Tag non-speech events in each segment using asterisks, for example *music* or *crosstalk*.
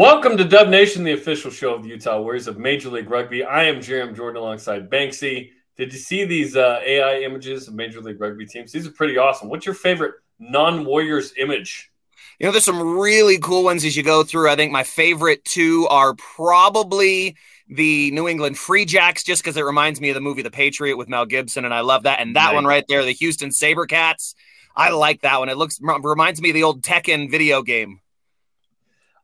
Welcome to Dub Nation, the official show of the Utah Warriors of Major League Rugby. I am Jeremy Jordan alongside Banksy. Did you see these uh, AI images of Major League Rugby teams? These are pretty awesome. What's your favorite non Warriors image? You know, there's some really cool ones as you go through. I think my favorite two are probably the New England Free Jacks, just because it reminds me of the movie The Patriot with Mel Gibson, and I love that. And that nice. one right there, the Houston SaberCats. I like that one. It looks reminds me of the old Tekken video game.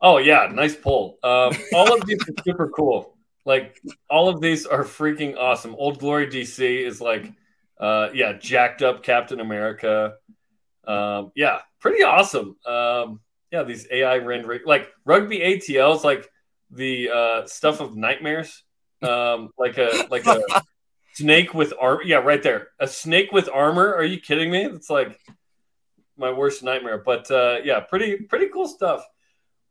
Oh yeah, nice pull. Um, all of these are super cool. Like all of these are freaking awesome. Old Glory DC is like, uh, yeah, jacked up Captain America. Um, yeah, pretty awesome. Um, yeah, these AI rendering, like rugby ATLs, like the uh, stuff of nightmares. Um, like a like a snake with armor. Yeah, right there, a snake with armor. Are you kidding me? It's like my worst nightmare. But uh, yeah, pretty pretty cool stuff.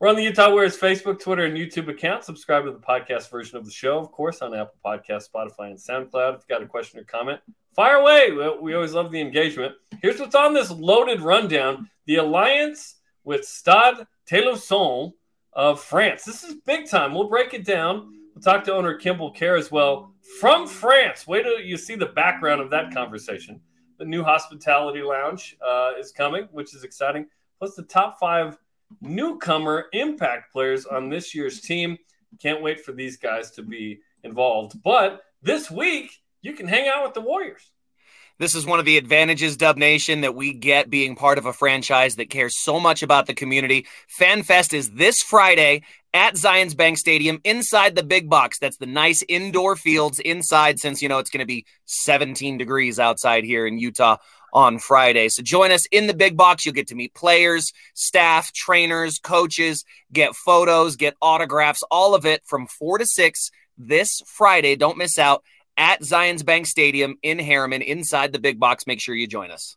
We're on the Utah Warriors Facebook, Twitter, and YouTube account. Subscribe to the podcast version of the show, of course, on Apple Podcast, Spotify, and SoundCloud. If you've got a question or comment, fire away. We always love the engagement. Here's what's on this loaded rundown the alliance with Stade Toulousain of France. This is big time. We'll break it down. We'll talk to owner Kimball Kerr as well from France. Wait till you see the background of that conversation. The new hospitality lounge uh, is coming, which is exciting. Plus, the top five newcomer impact players on this year's team. Can't wait for these guys to be involved. But this week, you can hang out with the Warriors. This is one of the advantages, Dub Nation, that we get being part of a franchise that cares so much about the community. FanFest is this Friday at Zions Bank Stadium inside the big box. That's the nice indoor fields inside, since you know it's going to be 17 degrees outside here in Utah on Friday. So join us in the big box. You'll get to meet players, staff, trainers, coaches, get photos, get autographs, all of it from 4 to 6 this Friday. Don't miss out at Zions Bank Stadium in Herriman inside the big box. Make sure you join us.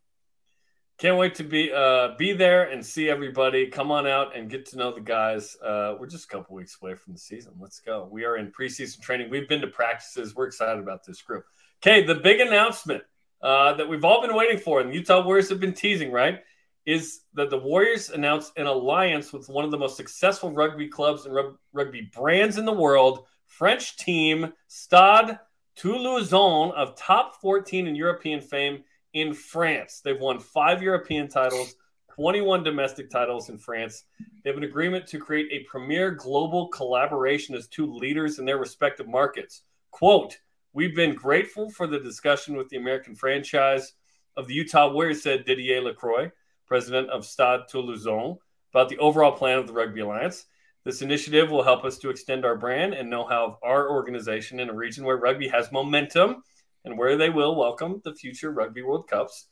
Can't wait to be uh, be there and see everybody. Come on out and get to know the guys. Uh, we're just a couple weeks away from the season. Let's go. We are in preseason training. We've been to practices. We're excited about this group. Okay, the big announcement uh, that we've all been waiting for, and Utah Warriors have been teasing, right? Is that the Warriors announced an alliance with one of the most successful rugby clubs and rugby brands in the world, French team Stade Toulousain of top 14 in European fame in France. They've won five European titles, 21 domestic titles in France. They have an agreement to create a premier global collaboration as two leaders in their respective markets. Quote, We've been grateful for the discussion with the American franchise of the Utah Warriors, said Didier Lacroix, president of Stade Toulousain, about the overall plan of the Rugby Alliance. This initiative will help us to extend our brand and know how of our organization in a region where rugby has momentum and where they will welcome the future Rugby World Cups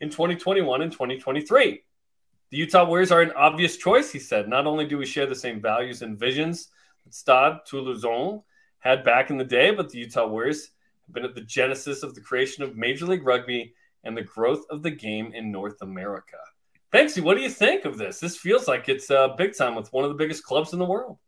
in 2021 and 2023. The Utah Warriors are an obvious choice, he said. Not only do we share the same values and visions that Stade Toulousain had back in the day, but the Utah Warriors have been at the genesis of the creation of Major League Rugby and the growth of the game in North America. Banksy, what do you think of this? This feels like it's uh, big time with one of the biggest clubs in the world.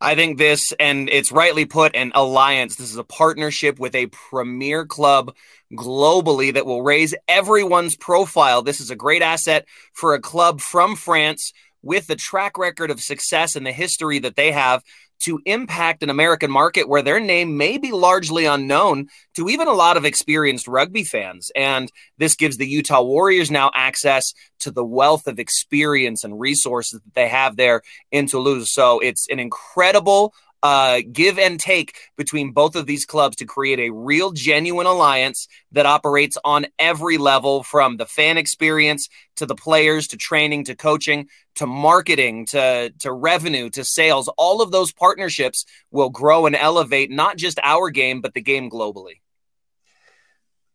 I think this, and it's rightly put, an alliance. This is a partnership with a premier club globally that will raise everyone's profile. This is a great asset for a club from France with the track record of success and the history that they have to impact an American market where their name may be largely unknown to even a lot of experienced rugby fans. And this gives the Utah Warriors now access to the wealth of experience and resources that they have there in Toulouse. So it's an incredible uh, give and take between both of these clubs to create a real, genuine alliance that operates on every level from the fan experience to the players to training to coaching to marketing to, to revenue to sales. All of those partnerships will grow and elevate not just our game, but the game globally.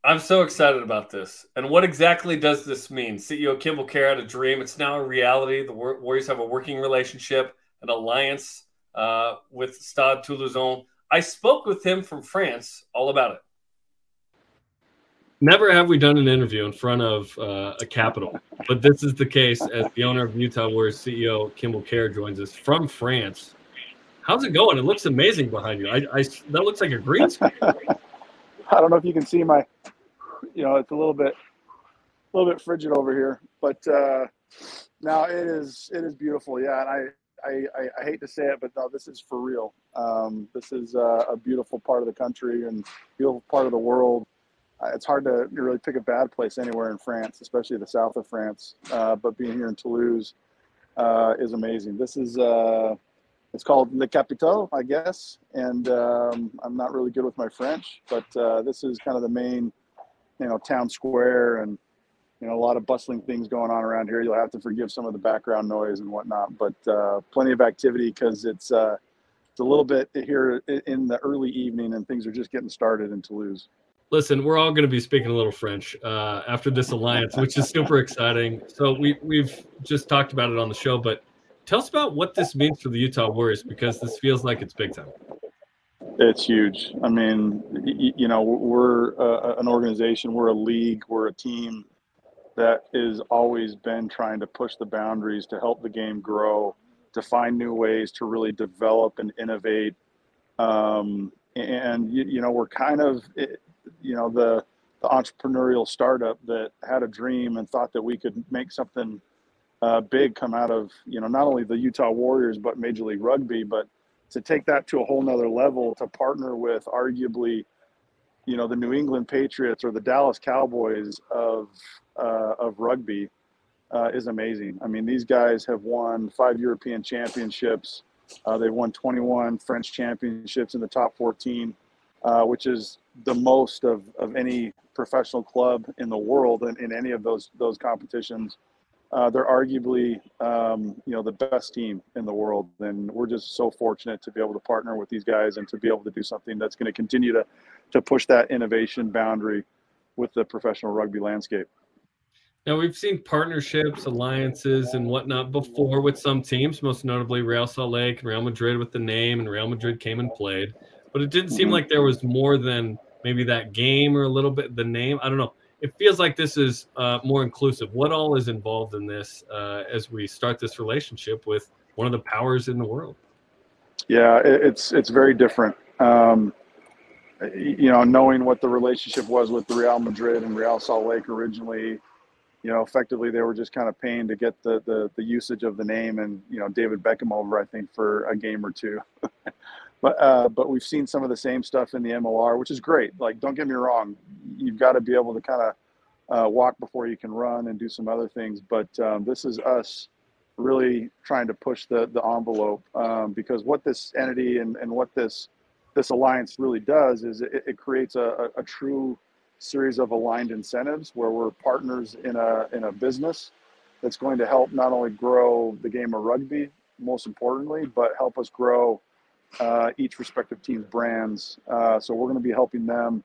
I'm so excited about this. And what exactly does this mean? CEO Kimball Kerr had a dream. It's now a reality. The Warriors have a working relationship, an alliance uh, with Stade Toulousain. I spoke with him from France all about it. Never have we done an interview in front of uh, a capital, but this is the case as the owner of Utah Warriors CEO Kimball Kerr joins us from France. How's it going? It looks amazing behind you. I, I that looks like a green screen. *laughs* I don't know if you can see my, you know, it's a little bit, a little bit frigid over here, but uh, now it is it is beautiful. Yeah, and I I, I, I, hate to say it, but no, this is for real. Um, this is uh, a beautiful part of the country and beautiful part of the world. Uh, it's hard to really pick a bad place anywhere in France, especially the south of France. Uh, but being here in Toulouse uh, is amazing. This is uh, it's called Le Capitole, I guess, and um, I'm not really good with my French, but this is kind of the main, you know, town square and you know a lot of bustling things going on around here. You'll have to forgive some of the background noise and whatnot, but uh, plenty of activity because it's uh, it's a little bit here in the early evening and things are just getting started in Toulouse. Listen, we're all going to be speaking a little French uh, after this alliance, which is super *laughs* exciting. So we we've just talked about it on the show, but tell us about what this means for the Utah Warriors because this feels like it's big time. It's huge. I mean, you know, we're an organization, we're a league, we're a team that has always been trying to push the boundaries to help the game grow, to find new ways to really develop and innovate. Um, and you, you, know, we're kind of, you know, the the entrepreneurial startup that had a dream and thought that we could make something uh, big come out of you know not only the Utah Warriors but Major League Rugby, but to take that to a whole nother level to partner with arguably you know the New England Patriots or the Dallas Cowboys of uh, of rugby uh, is amazing. I mean, these guys have won five European championships. Uh, they've won 21 French championships in the top 14, uh, which is the most of, of any professional club in the world in, in any of those those competitions. Uh, they're arguably, um, you know, the best team in the world, and we're just so fortunate to be able to partner with these guys and to be able to do something that's going to continue to to push that innovation boundary with the professional rugby landscape. Now we've seen partnerships, alliances, and whatnot before with some teams, most notably Real Salt Lake and Real Madrid with the name, and Real Madrid came and played. But it didn't seem mm-hmm. like there was more than maybe that game or a little bit the name. I don't know. It feels like this is uh, more inclusive. What all is involved in this uh, as we start this relationship with one of the powers in the world? Yeah, it's it's very different. Um, you know, knowing what the relationship was with Real Madrid and Real Salt Lake originally, you know, effectively they were just kind of paying to get the, the, the usage of the name and, you know, David Beckham over, I think, for a game or two. *laughs* but, uh, but we've seen some of the same stuff in the MLR, which is great. Like, don't get me wrong. You've got to be able to kind of uh, walk before you can run and do some other things. But um, this is us really trying to push the, the envelope um, because what this entity and, and what this, this alliance really does is it, it creates a, a, a true series of aligned incentives where we're partners in a in a business that's going to help not only grow the game of rugby, most importantly, but help us grow uh, each respective team's brands. Uh, so we're going to be helping them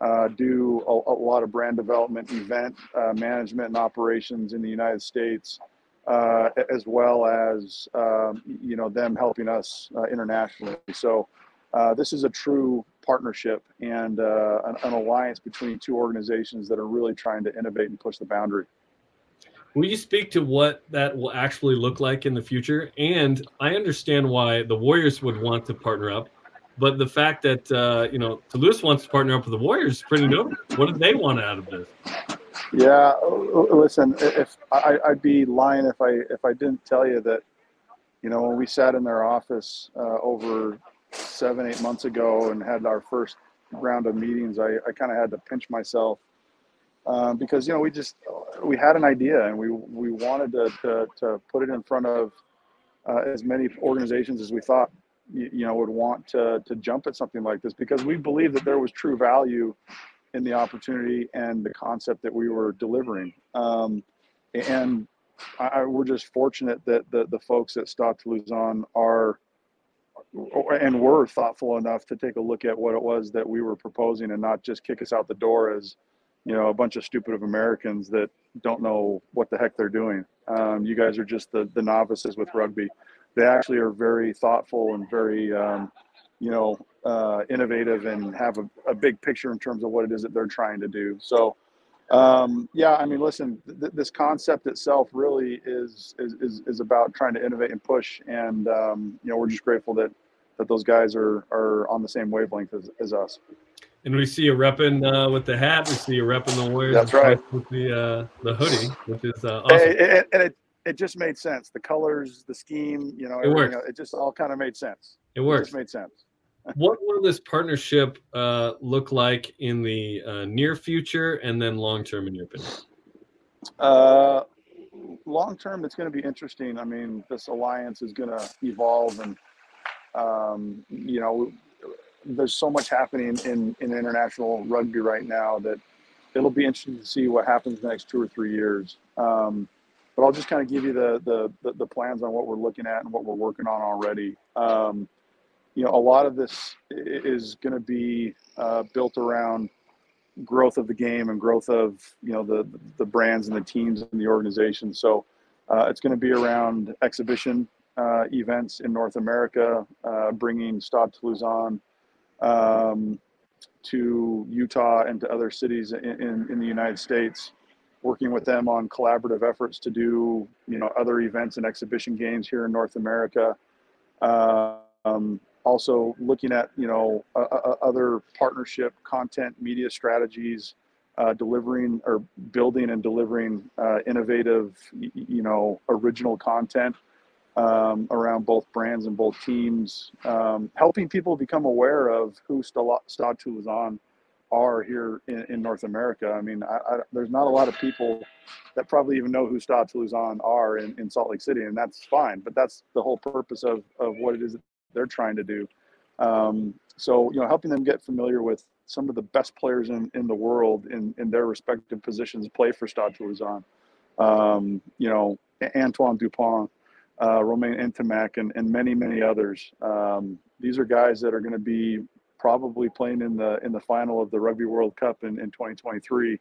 uh, do a, a, lot of brand development, event uh, management, and operations in the United States, uh, as well as um, you know them helping us uh, internationally. So this is a true partnership and uh, an, an, alliance between two organizations that are really trying to innovate and push the boundary. Will you speak to what that will actually look like in the future? And I understand why the Warriors would want to partner up, but the fact that uh, you know Toulouse wants to partner up with the Warriors is pretty notable. What do they want out of this? Yeah, listen, if I, would be lying if I if I didn't tell you that, you know, when we sat in their office uh, over seven, eight months ago and had our first round of meetings, I, I kind of had to pinch myself um, because, you know, we just, we had an idea and we, we wanted to, to, to put it in front of uh, as many organizations as we thought, you, you, know, would want to, to jump at something like this because we believe that there was true value in the opportunity and the concept that we were delivering. Um, and I, we're just fortunate that the, the folks at Stade Toulousain are and were thoughtful enough to take a look at what it was that we were proposing and not just kick us out the door as you know a bunch of stupid of americans that don't know what the heck they're doing. Um, you guys are just the, the novices with rugby. They actually are very thoughtful and very um, you know uh, innovative and have a, a, big picture in terms of what it is that they're trying to do. So um, yeah i mean listen th- this concept itself really is, is, is is about trying to innovate and push and um, you know we're just grateful that that those guys are are on the same wavelength as, as us. And we see a repping uh, with the hat. We see a repping the Warriors. That's right. With the uh, the hoodie, which is uh, awesome. And, and it, it just made sense. The colors, the scheme, you know, It worked. it just all kind of made sense. It It works. just made sense. *laughs* what will this partnership uh, look like in the uh, near future and then long term, in your opinion? Uh, long term, it's going to be interesting. I mean, this alliance is going to evolve, and um, you know, there's so much happening in in international rugby right now that it'll be interesting to see what happens the next two or three years. Um, but I'll just kind of give you the, the the the plans on what we're looking at and what we're working on already. Um, you know, a lot of this is going to be uh, built around growth of the game and growth of you know the the brands and the teams and the organization. So uh, it's going to be around exhibition uh, events in North America, uh, bringing Stade Toulousain um, to Utah and to other cities in, in, in the United States, working with them on collaborative efforts to do you know other events and exhibition games here in North America. Um, also looking at you know other partnership content media strategies uh, delivering or building and delivering uh, innovative you know original content um, around both brands and both teams um, helping people become aware of who Stade Toulousain are here in, in North America. I mean, I, I, there's not a lot of people that probably even know who Stade Toulousain are in, in Salt Lake City, and that's fine. But that's the whole purpose of, of what it is that they're trying to do. Um, so, you know, helping them get familiar with some of the best players in, in the world in, in their respective positions play for Stade Toulousain. Um, you know, Antoine Dupont, uh, Romain Ntamack, and, and many, many others. Um, these are guys that are going to be probably playing in the in the final of the Rugby World Cup in, in 2023.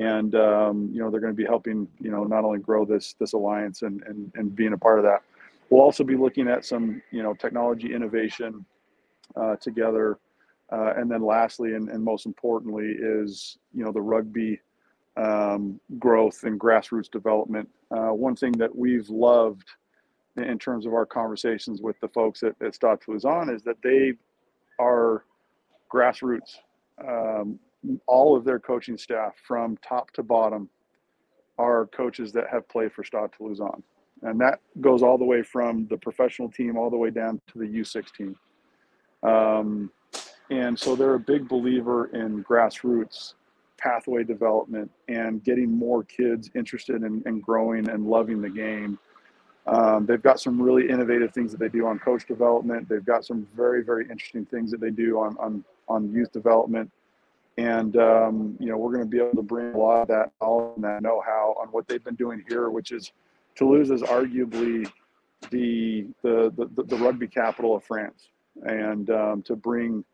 And um, you know they're going to be helping you know not only grow this this alliance and, and and being a part of that. We'll also be looking at some you know technology innovation uh, together, uh, and then lastly and, and most importantly is you know the rugby um, growth and grassroots development. Uh, one thing that we've loved in- terms of our conversations with the folks at, at Stade Toulousain is that they are grassroots. Um, all of their coaching staff, from top to bottom, are coaches that have played for Stade Toulousain, and that goes all the way from the professional team all the way down to the U16. Um, and so they're a big believer in grassroots pathway development and getting more kids interested in, in growing and loving the game. Um, they've got some really innovative things that they do on coach development. They've got some very, very interesting things that they do on on, on youth development. And um, you know, we're going to be able to bring a lot of that all that know-how on what they've been doing here, which is Toulouse is arguably the the the, the rugby capital of France, and um, to bring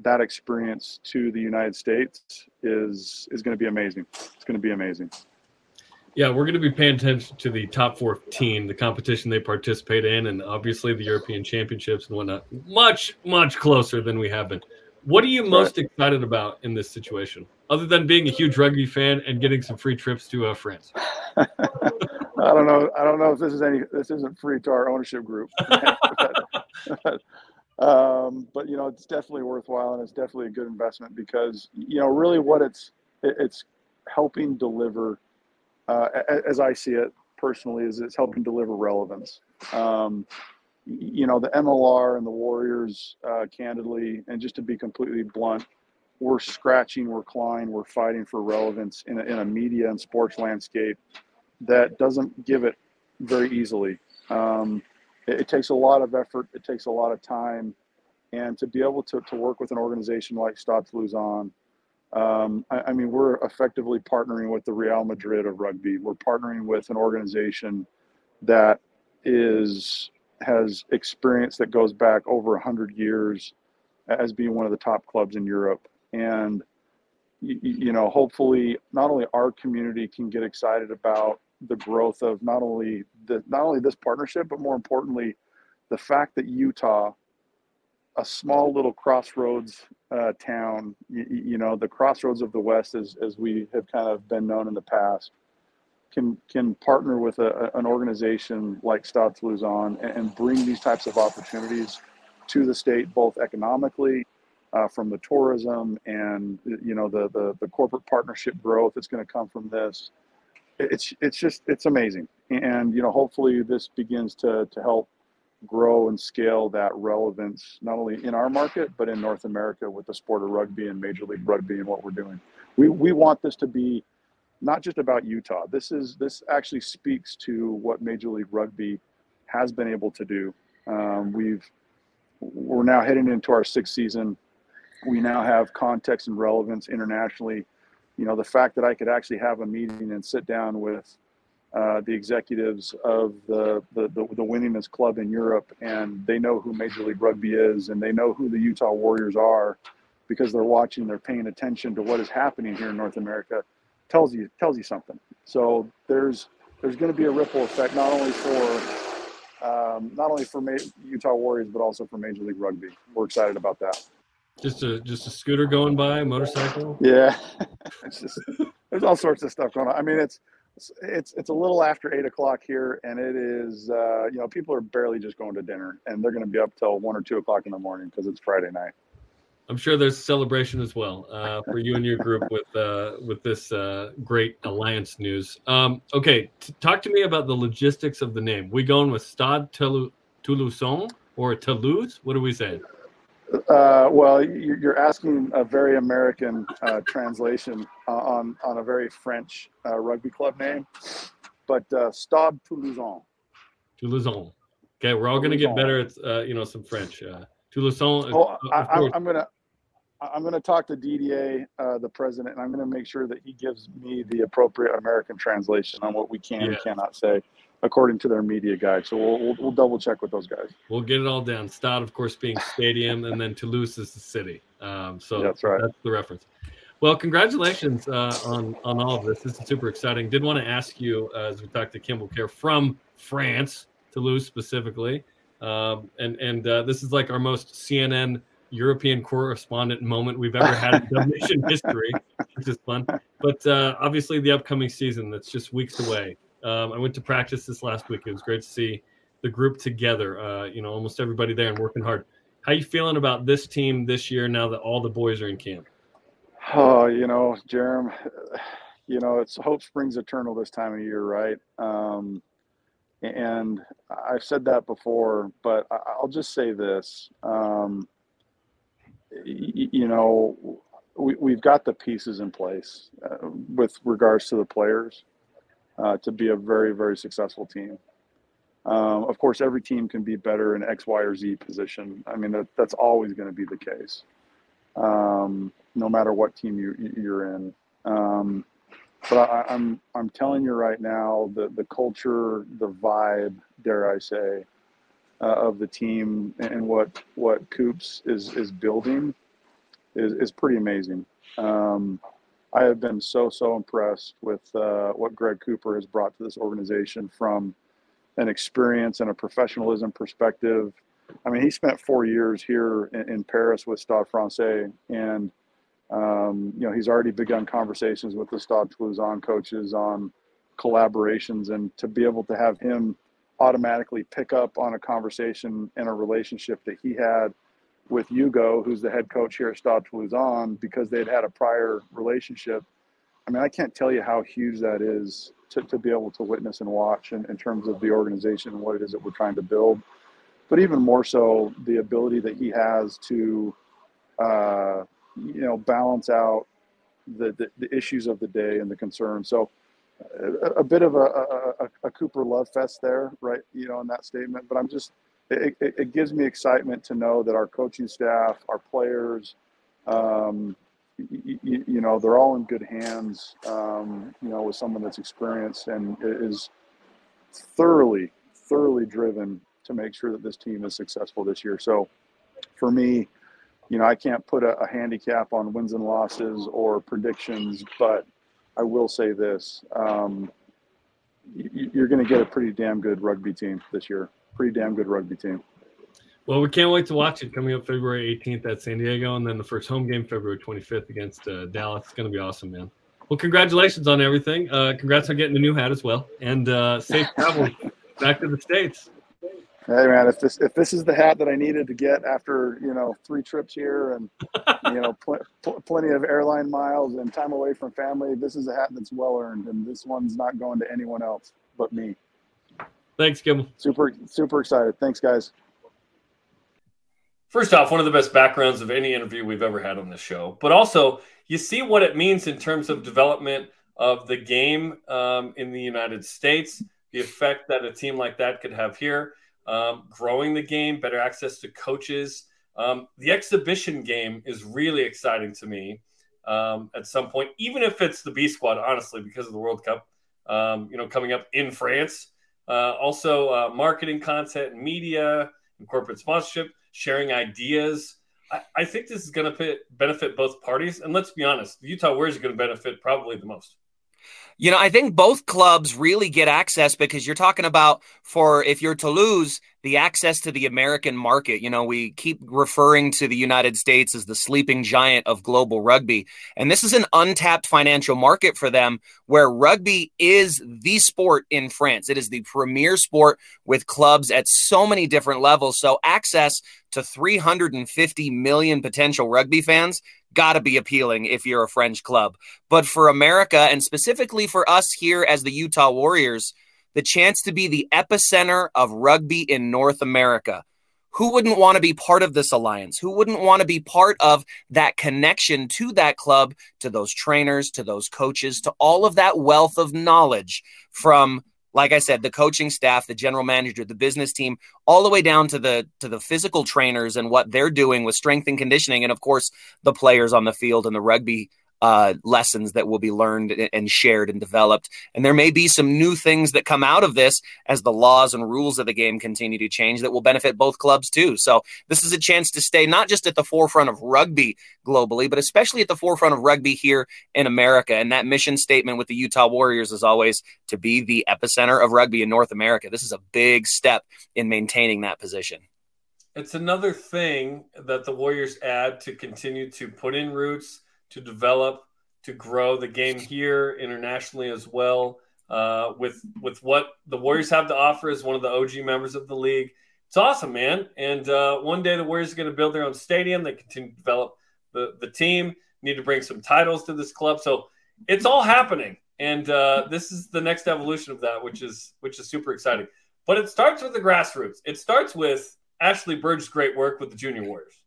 that experience to the United States is is going to be amazing. It's going to be amazing. Yeah, we're going to be paying attention to the top 14, the competition they participate in, and obviously the European Championships and whatnot. Much, much closer than we have been. What are you most excited about in this situation, other than being a huge rugby fan and getting some free trips to uh, France? *laughs* I don't know. I don't know if this is any. This isn't free to our ownership group. *laughs* um, but you know, it's definitely worthwhile, and it's definitely a good investment because you know, really, what it's it, it's helping deliver, uh, as I see it personally, is it's helping deliver relevance. Um, you know, the MLR and the Warriors, uh, candidly, and just to be completely blunt, we're scratching, we're clawing, we're fighting for relevance in a, in a media and sports landscape that doesn't give it very easily. Um, it, it takes a lot of effort. It takes a lot of time, and to be able to, to work with an organization like Stade Toulousain, um, I, I mean, we're effectively partnering with the Real Madrid of rugby. We're partnering with an organization that is has experience that goes back over 100 years as being one of the top clubs in Europe. And y- y- you know, hopefully, not only our community can get excited about the growth of not only the not only this partnership, but more importantly, the fact that Utah, a small little crossroads uh, town, you, you know, the crossroads of the West, as as we have kind of been known in the past, can can partner with a, an organization like Stade Toulousain and, and bring these types of opportunities to the state, both economically, uh, from the tourism and you know the, the the corporate partnership growth that's going to come from this. It's it's just it's amazing, and you know hopefully this begins to to help grow and scale that relevance not only in our market but in North America with the sport of rugby and Major League Rugby and what we're doing. We we want this to be not just about Utah. This is this actually speaks to what Major League Rugby has been able to do. Um, we've we're now heading into our sixth season. We now have context and relevance internationally. You know, the fact that I could actually have a meeting and sit down with uh, the executives of the, the, the, the winningest club in Europe, and they know who Major League Rugby is, and they know who the Utah Warriors are because they're watching, they're paying attention to what is happening here in North America, tells you tells you something. So there's there's going to be a ripple effect not only for um, not only for Ma- Utah Warriors but also for Major League Rugby. We're excited about that. Just a just a scooter going by, motorcycle. Yeah, *laughs* it's just there's all sorts of stuff going on. I mean, it's it's it's a little after eight o'clock here, and it is uh, you know people are barely just going to dinner, and they're going to be up till one or two o'clock in the morning because it's Friday night. I'm sure there's celebration as well uh, for you and your group with uh, with this uh, great alliance news. Um, okay, t- talk to me about the logistics of the name. We going with Stade Toulouse or Toulouse? What are we saying? Uh, well, you're asking a very American uh, translation on on a very French uh, rugby club name, but uh, Stade Toulousain. Toulousain. Okay, we're all going to get better at uh, you know some French. Uh, Toulousain. Oh, I, am gonna I'm gonna talk to DDA, uh, the president, and I'm gonna make sure that he gives me the appropriate American translation on what we can yeah. and cannot say according to their media guide. So we'll, we'll, we'll, double check with those guys. We'll get it all down. Stade, of course, being stadium, and then Toulouse is the city. Um, so that's right. That's the reference. Well, congratulations uh, on on all of this. This is super exciting. Did want to ask you uh, as we talked to Kimball Kerr from France, Toulouse specifically, um, and and uh, this is like our most CNN European correspondent moment we've ever had in *laughs* Nation history, which is fun. But uh, obviously, the upcoming season that's just weeks away. Um, I went to practice this last week. It was great to see the group together. Uh, you know, almost everybody there and working hard. How you feeling about this team this year now that all the boys are in camp? Oh, you know, Jerem, you know, it's hope springs eternal this time of year, right? Um, and I've said that before, but I'll just say this. Um, you know, we, have got the pieces in place uh, with regards to the players uh, to be a very, very successful team. Um, of course, every team can be better in X, Y, or Z position. I mean, that, that's always going to be the case, um, no matter what team you, you're in. Um, but I, I'm I'm telling you right now, the the culture, the vibe, dare I say, uh, of the team and what what Coops is is building is is pretty amazing. Um, I have been so so impressed with uh, what Greg Cooper has brought to this organization from an experience and a professionalism perspective. I mean, he spent four years here in, in Paris with Stade Francais, and um, you know he's already begun conversations with the Stade Toulousain coaches on collaborations, and to be able to have him automatically pick up on a conversation and a relationship that he had with Ugo, who's the head coach here at Stade Toulousain, because they'd had a prior relationship. I mean, I can't tell you how huge that is to, to be able to witness and watch in, in terms of the organization and what it is that we're trying to build. But even more so, the ability that he has to, uh, you know, balance out the, the, the, issues of the day and the concerns. So, a, a bit of a, a, a Cooper love fest there, right? You know, in that statement. But I'm just, it, it, it, gives me excitement to know that our coaching staff, our players, um, you, you, know, they're all in good hands. Um, you know, with someone that's experienced and is thoroughly, thoroughly driven to make sure that this team is successful this year. So, for me, you know, I can't put a, a handicap on wins and losses or predictions, but I will say this: um, you're going to get a pretty damn good rugby team this year pretty damn good rugby team. Well, we can't wait to watch it coming up February 18th at San Diego, and then the first home game February 25th against uh, Dallas. It's going to be awesome, man. Well, congratulations on everything. Uh, congrats on getting the new hat as well, and uh, safe *laughs* travel back to the states. Hey man, if this if this is the hat that I needed to get after you know three trips here and you know pl- pl- plenty of airline miles and time away from family, this is a hat that's well earned, and this one's not going to anyone else but me. Thanks, Kimmel. Super, super excited. Thanks, guys. First off, one of the best backgrounds of any interview we've ever had on this show, but also you see what it means in terms of development of the game um, in the United States, the effect that a team like that could have here, um, growing the game, better access to coaches. Um, the exhibition game is really exciting to me um, at some point, even if it's the B squad, honestly, because of the World Cup, um, you know, coming up in France. Uh, also, uh, marketing content, media, and corporate sponsorship, sharing ideas. I, I think this is going to benefit both parties. And let's be honest, Utah Warriors are going to benefit probably the most. You know, I think both clubs really get access because you're talking about for if you're Toulouse, the access to the American market. You know, we keep referring to the United States as the sleeping giant of global rugby. And this is an untapped financial market for them where rugby is the sport in France. It is the premier sport with clubs at so many different levels. So, access to 350 million potential rugby fans got to be appealing if you're a French club. But for America, and specifically for us here as the Utah Warriors, the chance to be the epicenter of rugby in North America. Who wouldn't want to be part of this alliance? Who wouldn't want to be part of that connection to that club, to those trainers, to those coaches, to all of that wealth of knowledge from like I said, the coaching staff, the general manager, the business team, all the way down to the to the physical trainers and what they're doing with strength and conditioning, and of course the players on the field and the rugby uh, lessons that will be learned and shared and developed. And there may be some new things that come out of this as the laws and rules of the game continue to change that will benefit both clubs too. So this is a chance to stay not just at the forefront of rugby globally, but especially at the forefront of rugby here in America. And that mission statement with the Utah Warriors is always to be the epicenter of rugby in North America. This is a big step in maintaining that position. It's another thing that the Warriors add to continue to put in roots to develop, to grow the game here internationally as well. Uh, with with what the Warriors have to offer as one of the OG members of the league, it's awesome, man. And uh, one day the Warriors are going to build their own stadium. They continue to develop the the team. Need to bring some titles to this club, so it's all happening. And uh, this is the next evolution of that, which is which is super exciting. But it starts with the grassroots. It starts with Ashley Burge's great work with the Junior Warriors.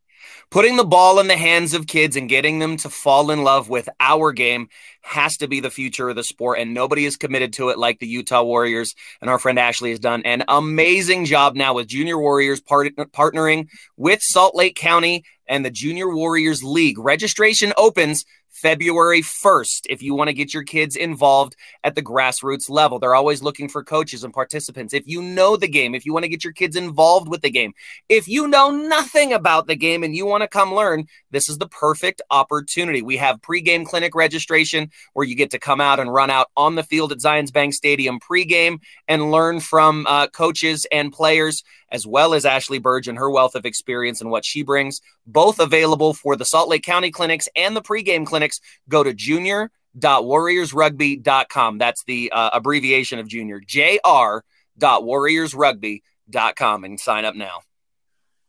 Putting the ball in the hands of kids and getting them to fall in love with our game has to be the future of the sport, and nobody is committed to it like the Utah Warriors. And our friend Ashley has done an amazing job now with Junior Warriors part- partnering with Salt Lake County and the Junior Warriors League. Registration opens February 1st if you want to get your kids involved at the grassroots level. They're always looking for coaches and participants. If you know the game, if you want to get your kids involved with the game, if you know nothing about the game and you want to come learn, this is the perfect opportunity. We have pregame clinic registration where you get to come out and run out on the field at Zions Bank Stadium pregame and learn from uh, coaches and players as well as Ashley Burge and her wealth of experience and what she brings, both available for the Salt Lake County clinics and the pregame clinics. Go to junior.warriorsrugby.com. That's the uh, abbreviation of junior, jr.warriorsrugby.com, and sign up now.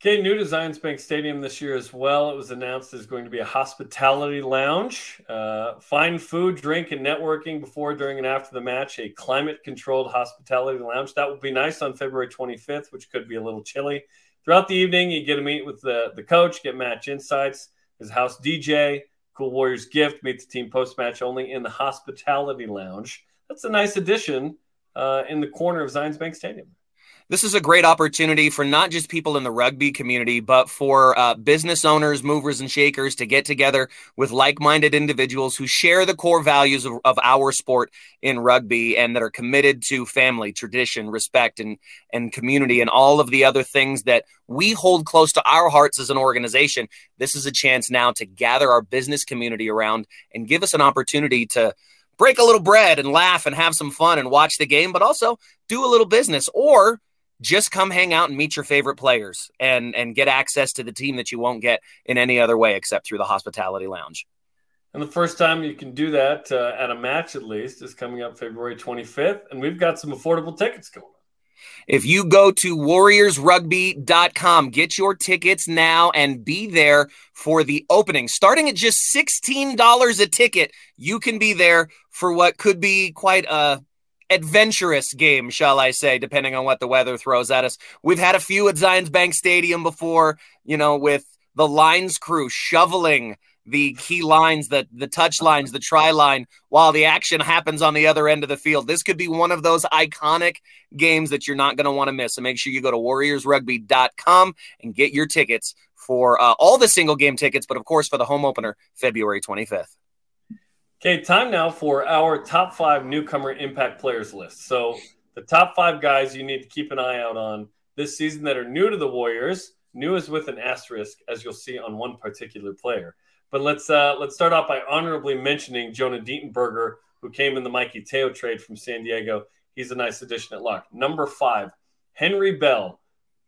Okay, new designs Bank Stadium this year as well. It was announced there's going to be a hospitality lounge, uh, fine food, drink, and networking before, during, and after the match. A climate-controlled hospitality lounge that will be nice on February 25th, which could be a little chilly. Throughout the evening, you get to meet with the the coach, get match insights, his house DJ, cool Warriors gift, meet the team post match only in the hospitality lounge. That's a nice addition uh, in the corner of Zions Bank Stadium this is a great opportunity for not just people in the rugby community, but for uh, business owners, movers, and shakers to get together with like minded individuals who share the core values of, of, our sport in rugby and that are committed to family, tradition, respect, and, and community, and all of the other things that we hold close to our hearts as an organization. This is a chance now to gather our business community around and give us an opportunity to break a little bread and laugh and have some fun and watch the game, but also do a little business or just come hang out and meet your favorite players and and get access to the team that you won't get in any other way except through the hospitality lounge. And the first time you can do that uh, at a match, at least, is coming up February 25th, and we've got some affordable tickets going. If you go to warriorsrugby.com, get your tickets now and be there for the opening. Starting at just $16 a ticket, you can be there for what could be quite a adventurous game, shall I say, depending on what the weather throws at us. We've had a few at Zions Bank Stadium before, you know, with the lines crew shoveling the key lines, the the touch lines, the try line, while the action happens on the other end of the field. This could be one of those iconic games that you're not going to want to miss. So make sure you go to warriorsrugby.com and get your tickets for uh, all the single game tickets, but of course for the home opener, February 25th. Okay, time now for our top five newcomer impact players list. So, the top five guys you need to keep an eye out on this season that are new to the Warriors. New is with an asterisk, as you'll see on one particular player. But let's uh, let's start off by honorably mentioning Jonah Dietenberger, who came in the Mikey Teo trade from San Diego. He's a nice addition at lock. Number five, Henry Bell,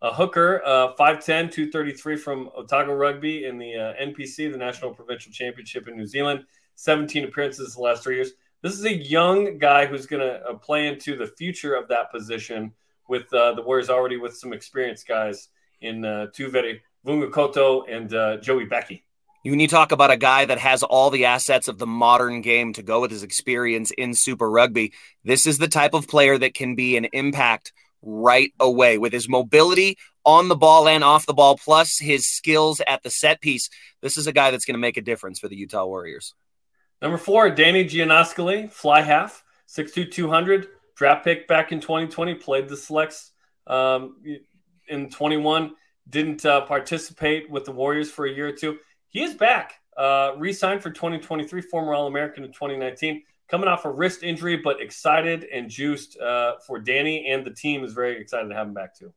a hooker, uh, 5'10, 233 from Otago Rugby in the uh, NPC, the National Provincial Championship in New Zealand. 17 appearances the last three years. This is a young guy who's going to uh, play into the future of that position with uh, the Warriors already with some experienced guys in uh, Tuveri Vungakoto and uh, Joey Becky. You talk about a guy that has all the assets of the modern game to go with his experience in Super Rugby, this is the type of player that can be an impact right away with his mobility on the ball and off the ball, plus his skills at the set piece. This is a guy that's going to make a difference for the Utah Warriors. Number four, Danny Gianascoli, fly half, 6'2", 200, draft pick back in 2020, played the selects um, in 21, didn't uh, participate with the Warriors for a year or two. He is back, uh, re-signed for 2023, former All-American in 2019, coming off a wrist injury, but excited and juiced uh, for Danny, and the team is very excited to have him back too.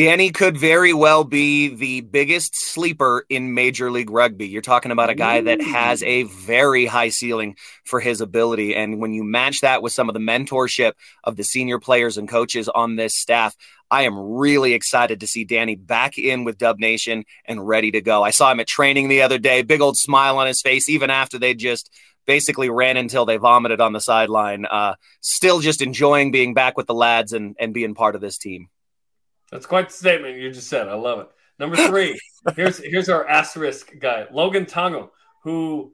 Danny could very well be the biggest sleeper in Major League Rugby. You're talking about a guy that has a very high ceiling for his ability. And when you match that with some of the mentorship of the senior players and coaches on this staff, I am really excited to see Danny back in with Dub Nation and ready to go. I saw him at training the other day, big old smile on his face, even after they just basically ran until they vomited on the sideline. Uh, still just enjoying being back with the lads and, and being part of this team. That's quite the statement you just said. I love it. Number three, *laughs* here's here's our asterisk guy, Logan Tongo, who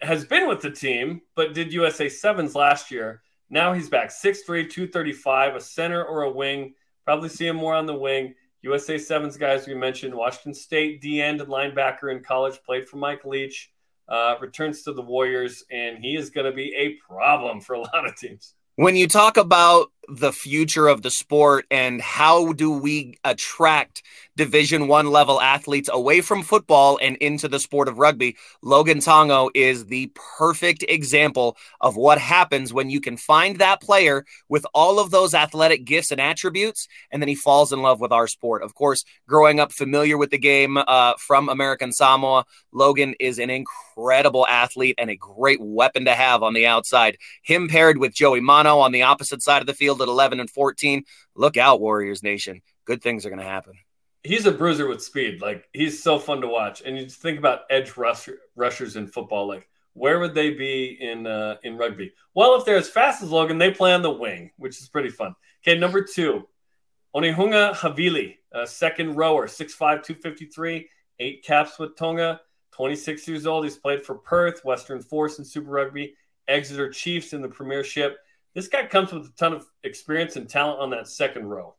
has been with the team but did USA sevens last year. Now he's back 6'3", 235, a center or a wing. Probably see him more on the wing. USA sevens guys we mentioned, Washington State D end and linebacker in college, played for Mike Leach. Uh, returns to the Warriors, and he is going to be a problem for a lot of teams. When you talk about the future of the sport and how do we attract division 1 level athletes away from football and into the sport of rugby? Logan tongo is the perfect example of what happens when you can find that player with all of those athletic gifts and attributes and then he falls in love with our sport. Of course growing up familiar with the game uh, from american samoa logan is an incredible athlete and a great weapon to have on the outside. Him paired with joey mano on the opposite side of the field at 11 and 14. Look out, Warriors Nation. Good things are going to happen. He's a bruiser with speed. Like, he's so fun to watch. And you just think about edge rusher, rushers in football. Like, where would they be in uh, in rugby? Well, if they're as fast as Logan, they play on the wing, which is pretty fun. Okay, number two, Onehunga Havili, a second rower, 6'5", 253, eight caps with Tonga, 26 years old. He's played for Perth, Western Force in Super Rugby, Exeter Chiefs in the Premiership. This guy comes with a ton of experience and talent on that second row.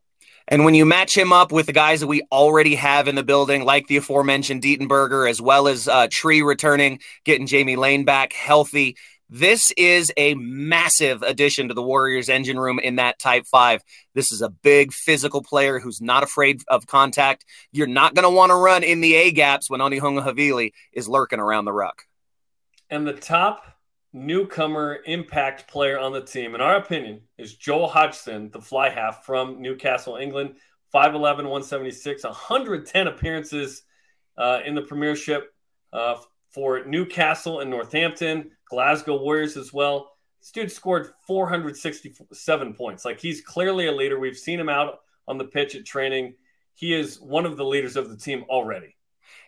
And when you match him up with the guys that we already have in the building, like the aforementioned Dietenberger, as well as uh, Tree returning, getting Jamie Lane back healthy, this is a massive addition to the Warriors engine room in that tight five. This is a big physical player who's not afraid of contact. You're not going to want to run in the A gaps when Onehunga Havili is lurking around the ruck. And the top newcomer impact player on the team, in our opinion, is Joel Hodgson, the fly half from Newcastle, England. 5'11, 176, 110 appearances uh, in the Premiership uh, for Newcastle and Northampton, Glasgow Warriors as well. This dude scored 467 points. Like he's clearly a leader. We've seen him out on the pitch at training. He is one of the leaders of the team already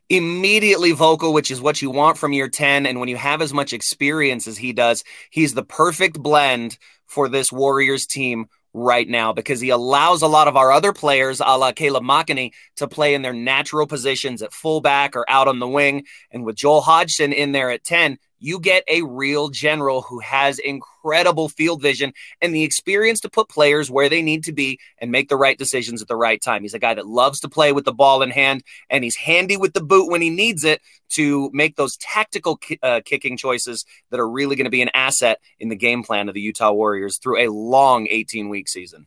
immediately vocal, which is what you want from year 10. And when you have as much experience as he does, he's the perfect blend for this Warriors team right now because he allows a lot of our other players, a la Caleb Makini, to play in their natural positions at fullback or out on the wing. And with Joel Hodgson in there at 10, you get a real general who has incredible field vision and the experience to put players where they need to be and make the right decisions at the right time. He's a guy that loves to play with the ball in hand and he's handy with the boot when he needs it to make those tactical uh, kicking choices that are really going to be an asset in the game plan of the Utah Warriors through a long 18 week season.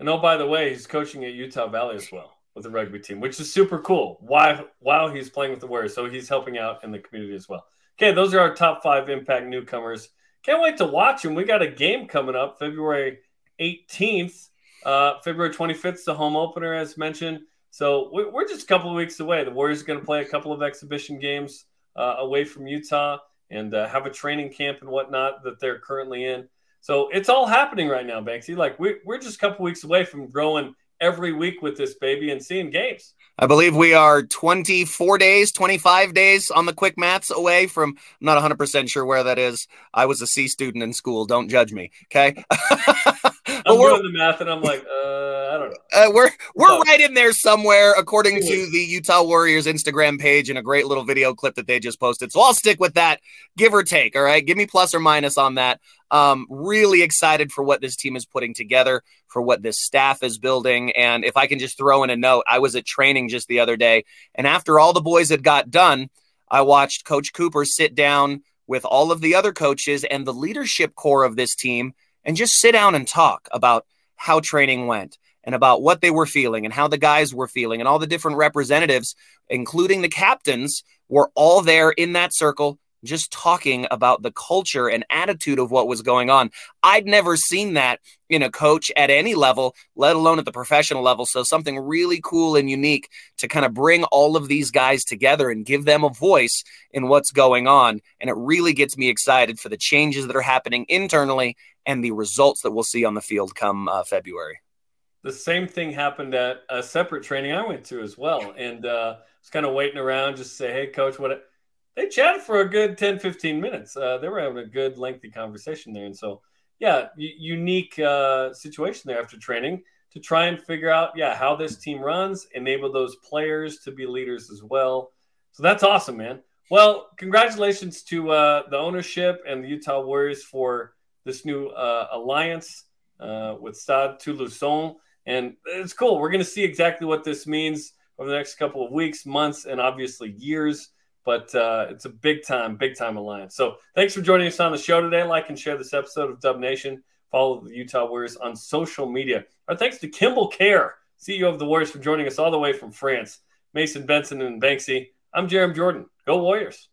And oh, by the way, he's coaching at Utah Valley as well with the rugby team, which is super cool. Why while he's playing with the Warriors, so he's helping out in the community as well. Okay, those are our top five impact newcomers. Can't wait to watch them. We got a game coming up February 18th. Uh, February 25th is the home opener, as mentioned. So we're just a couple of weeks away. The Warriors are going to play a couple of exhibition games uh, away from Utah and uh, have a training camp and whatnot that they're currently in. So it's all happening right now, Banksy. Like we, we're just a couple weeks away from growing every week with this baby and seeing games. I believe we are 24 days, 25 days on the quick maths away from, I'm not 100% sure where that is. I was a C student in school. Don't judge me. Okay. *laughs* I'm doing the math and I'm like, uh, I don't know. Uh, we're we're right in there somewhere, according to the Utah Warriors Instagram page and a great little video clip that they just posted. So I'll stick with that, give or take. All right. Give me plus or minus on that. Um, really excited for what this team is putting together, for what this staff is building. And if I can just throw in a note, I was at training just the other day, and after all the boys had got done, I watched Coach Cooper sit down with all of the other coaches and the leadership core of this team and just sit down and talk about how training went and about what they were feeling and how the guys were feeling and all the different representatives, including the captains, were all there in that circle just talking about the culture and attitude of what was going on. I'd never seen that in a coach at any level, let alone at the professional level. So, something really cool and unique to kind of bring all of these guys together and give them a voice in what's going on. And it really gets me excited for the changes that are happening internally and the results that we'll see on the field come uh, February. The same thing happened at a separate training I went to as well. And uh, I was kind of waiting around just to say, hey, coach, what? they chatted for a good 10, 15 minutes. Uh, they were having a good, lengthy conversation there. And so, yeah, unique uh, situation there after training to try and figure out, yeah, how this team runs, enable those players to be leaders as well. So that's awesome, man. Well, congratulations to uh, the ownership and the Utah Warriors for this new uh, alliance uh, with Stade Toulousain. And it's cool. We're going to see exactly what this means over the next couple of weeks, months, and obviously years but uh, it's a big time, big time alliance. So thanks for joining us on the show today. Like and share this episode of Dub Nation. Follow the Utah Warriors on social media. Our thanks to Kimball Kerr, CEO of the Warriors, for joining us all the way from France. Mason Benson and Banksy. I'm Jarom Jordan. Go Warriors.